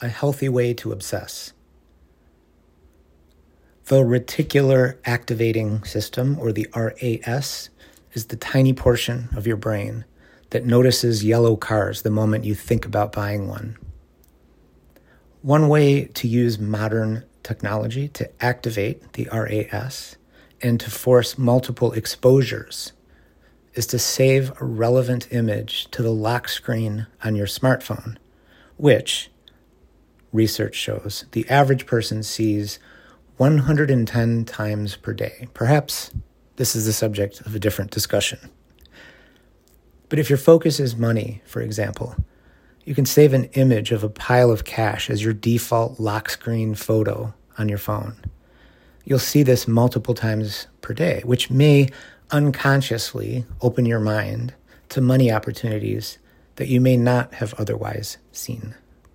a healthy way to obsess. The reticular activating system, or the RAS, is the tiny portion of your brain that notices yellow cars the moment you think about buying one. One way to use modern technology to activate the RAS and to force multiple exposures is to save a relevant image to the lock screen on your smartphone, which, research shows, the average person sees 110 times per day. Perhaps this is the subject of a different discussion. But if your focus is money, for example, you can save an image of a pile of cash as your default lock screen photo on your phone. You'll see this multiple times per day, which may unconsciously open your mind to money opportunities that you may not have otherwise seen.